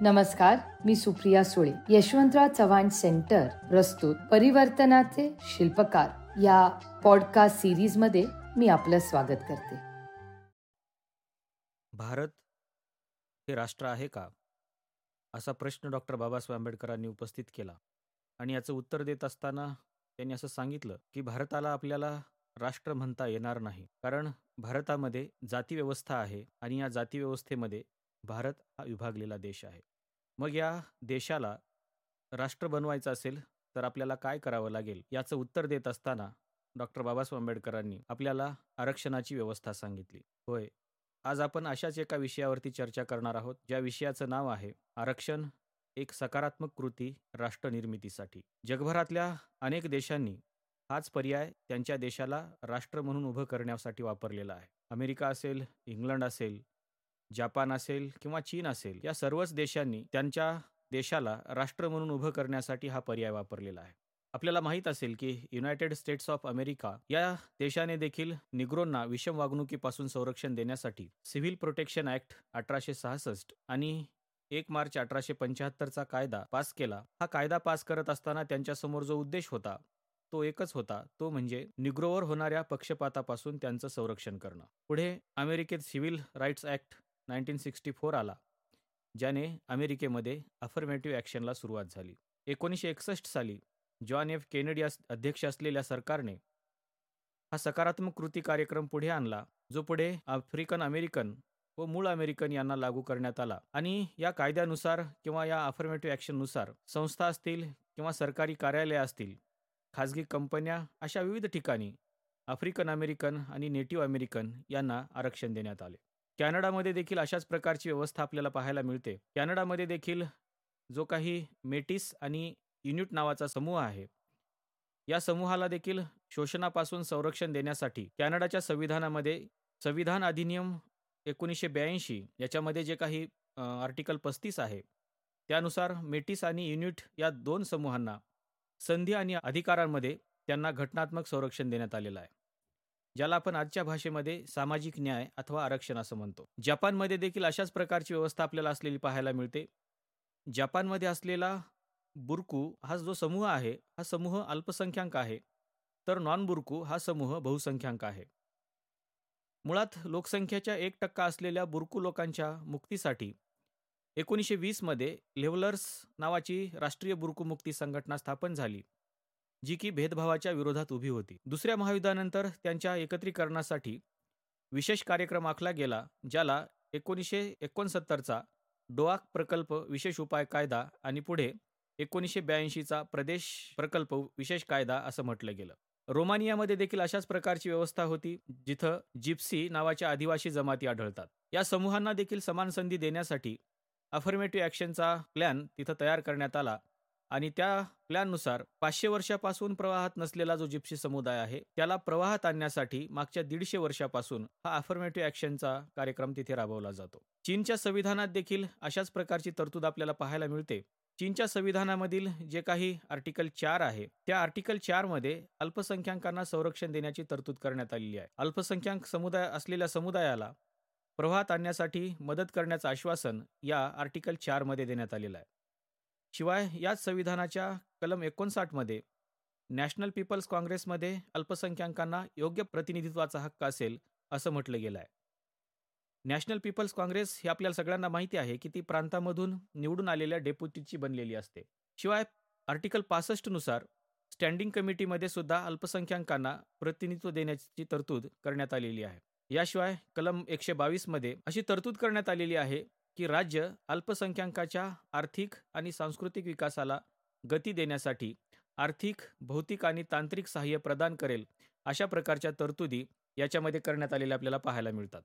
नमस्कार मी सुप्रिया सुळे यशवंतराव चव्हाण सेंटर प्रस्तुत परिवर्तनाचे शिल्पकार. या पॉडकास्ट सिरीजमध्ये मी आपलं स्वागत करते. भारत हे राष्ट्र आहे का? असा प्रश्न डॉक्टर बाबासाहेब आंबेडकरांनी उपस्थित केला. आणि याचं उत्तर देत असताना त्यांनी असं सांगितलं की भारताला आपल्याला राष्ट्र म्हणता येणार नाही. कारण भारतामध्ये जातीव्यवस्था आहे आणि या जातीव्यवस्थेमध्ये भारत हा विभागलेला देश आहे. मग या देशाला राष्ट्र बनवायचं असेल तर आपल्याला काय करावं लागेल? याचं उत्तर देत असताना डॉक्टर बाबासाहेब आंबेडकरांनी आपल्याला आरक्षणाची व्यवस्था सांगितली. होय. आज आपण अशाच एका विषयावरती चर्चा करणार आहोत ज्या विषयाचं नाव आहे आरक्षण एक सकारात्मक कृती राष्ट्र निर्मितीसाठी जगभरातल्या अनेक देशांनी हाच पर्याय त्यांच्या देशाला राष्ट्र म्हणून उभं करण्यासाठी वापरलेला आहे. अमेरिका असेल इंग्लंड असेल जापान असेल किंवा चीन असेल या सर्वच देशांनी त्यांच्या देशाला राष्ट्र म्हणून उभं करण्यासाठी हा पर्याय वापरलेला आहे. आपल्याला माहीत असेल की युनायटेड स्टेट्स ऑफ अमेरिका या देशाने देखील निग्रोंना विषम वागणुकीपासून संरक्षण देण्यासाठी सिव्हिल प्रोटेक्शन ऍक्ट अठराशे सहासष्ट आणि एक मार्च अठराशे पंच्याहत्तरचा कायदा पास केला. हा कायदा पास करत असताना त्यांच्यासमोर जो उद्देश होता तो एकच होता तो म्हणजे निग्रोवर होणाऱ्या पक्षपातापासून त्यांचं संरक्षण करणं. पुढे अमेरिकेत civil rights act nineteen sixty four आला ज्याने अमेरिकेमध्ये अफर्मेटिव्ह ॲक्शनला सुरुवात झाली. एकोणीसशे एकसष्ट साली जॉन एफ केनेडी अध्यक्ष असलेल्या सरकारने हा सकारात्मक कृती कार्यक्रम पुढे आणला जो पुढे आफ्रिकन अमेरिकन व मूळ अमेरिकन यांना लागू करण्यात आला. आणि या कायद्यानुसार किंवा या अफर्मेटिव्ह ॲक्शननुसार संस्था असतील किंवा सरकारी कार्यालय असतील खाजगी कंपन्या अशा विविध ठिकाणी आफ्रिकन अमेरिकन आणि नेटिव्ह अमेरिकन यांना आरक्षण देण्यात आले. कॅनडामध्ये देखील अशाच प्रकारची व्यवस्था आपल्याला पाहायला मिळते. कॅनडामध्ये देखील जो काही मेटिस आणि युनिट नावाचा समूह आहे या समूहाला देखील शोषणापासून संरक्षण देण्यासाठी कॅनडाच्या संविधानामध्ये संविधान अधिनियम एकोणीसशे ब्याऐंशी याच्यामध्ये जे काही आर्टिकल पस्तीस आहे त्यानुसार मेटिस आणि युनिट या दोन समूहांना संधी आणि अधिकारांमध्ये त्यांना घटनात्मक संरक्षण देण्यात आलेलं आहे. ज्याला आपण आजच्या भाषेमध्ये सामाजिक न्याय अथवा आरक्षण असं म्हणतो. जपानमध्ये देखील अशाच प्रकारची व्यवस्था आपल्याला असलेली पाहायला मिळते. जपानमध्ये असलेला बुरकू हा जो समूह आहे हा समूह अल्पसंख्याक आहे. तर नॉन बुरकू हा समूह बहुसंख्याक आहे. मुळात लोकसंख्येच्या एक टक्का असलेल्या बुरकू लोकांच्या मुक्तीसाठी एकोणीसशे वीसमध्ये लेव्हलर्स नावाची राष्ट्रीय बुरकू मुक्ती संघटना स्थापन झाली. जी की भेदभावाच्या विरोधात उभी होती. दुसऱ्या महायुद्धानंतर त्यांच्या एकत्रीकरणासाठी विशेष कार्यक्रम आखला गेला ज्याला एकोणीसशे एकोणसत्तरचा डोआक प्रकल्प विशेष उपाय कायदा आणि पुढे एकोणीसशे ब्याऐंशीचा प्रदेश प्रकल्प विशेष कायदा असं म्हटलं गेलं. रोमानियामध्ये देखील अशाच प्रकारची व्यवस्था होती जिथं जिप्सी नावाच्या आदिवासी जमाती आढळतात. या समूहांना देखील समान संधी देण्यासाठी अफर्मेटिव्ह ॲक्शनचा प्लॅन तिथं तयार करण्यात आला. आणि त्या प्लॅननुसार पाचशे वर्षापासून प्रवाहात नसलेला जो जिप्सी समुदाय आहे त्याला प्रवाहात आणण्यासाठी मागच्या दीडशे वर्षापासून हा अफर्मेटिव्ह ॲक्शनचा कार्यक्रम तिथे राबवला जातो. चीनच्या संविधानात देखील अशाच प्रकारची तरतूद आपल्याला पाहायला मिळते. चीनच्या संविधानामधील जे काही आर्टिकल चार आहे त्या आर्टिकल चारमध्ये अल्पसंख्याकांना संरक्षण देण्याची तरतूद करण्यात आलेली आहे. अल्पसंख्याक समुदाय असलेल्या समुदायाला प्रवाहात आणण्यासाठी मदत करण्याचं आश्वासन या आर्टिकल चारमध्ये देण्यात आलेलं आहे. शिवाय याच संविधानाच्या कलम एकोणसाठमध्ये नॅशनल पीपल्स काँग्रेसमध्ये अल्पसंख्याकांना योग्य प्रतिनिधित्वाचा हक्क असेल असं म्हटलं गेलं आहे नॅशनल पीपल्स काँग्रेस हे आपल्याला सगळ्यांना माहिती आहे की ती प्रांतामधून निवडून आलेल्या डेप्युटीची बनलेली असते. शिवाय आर्टिकल पासष्टनुसार स्टँडिंग कमिटीमध्ये सुद्धा अल्पसंख्याकांना प्रतिनिधित्व देण्याची तरतूद करण्यात आलेली आहे. याशिवाय कलम एकशे बावीसमध्ये अशी तरतूद करण्यात आलेली आहे की राज्य अल्पसंख्याकाच्या आर्थिक आणि सांस्कृतिक विकासाला गती देण्यासाठी आर्थिक भौतिक आणि तांत्रिक सहाय्य प्रदान करेल अशा प्रकारच्या तरतुदी याच्यामध्ये करण्यात आलेल्या आपल्याला पाहायला मिळतात.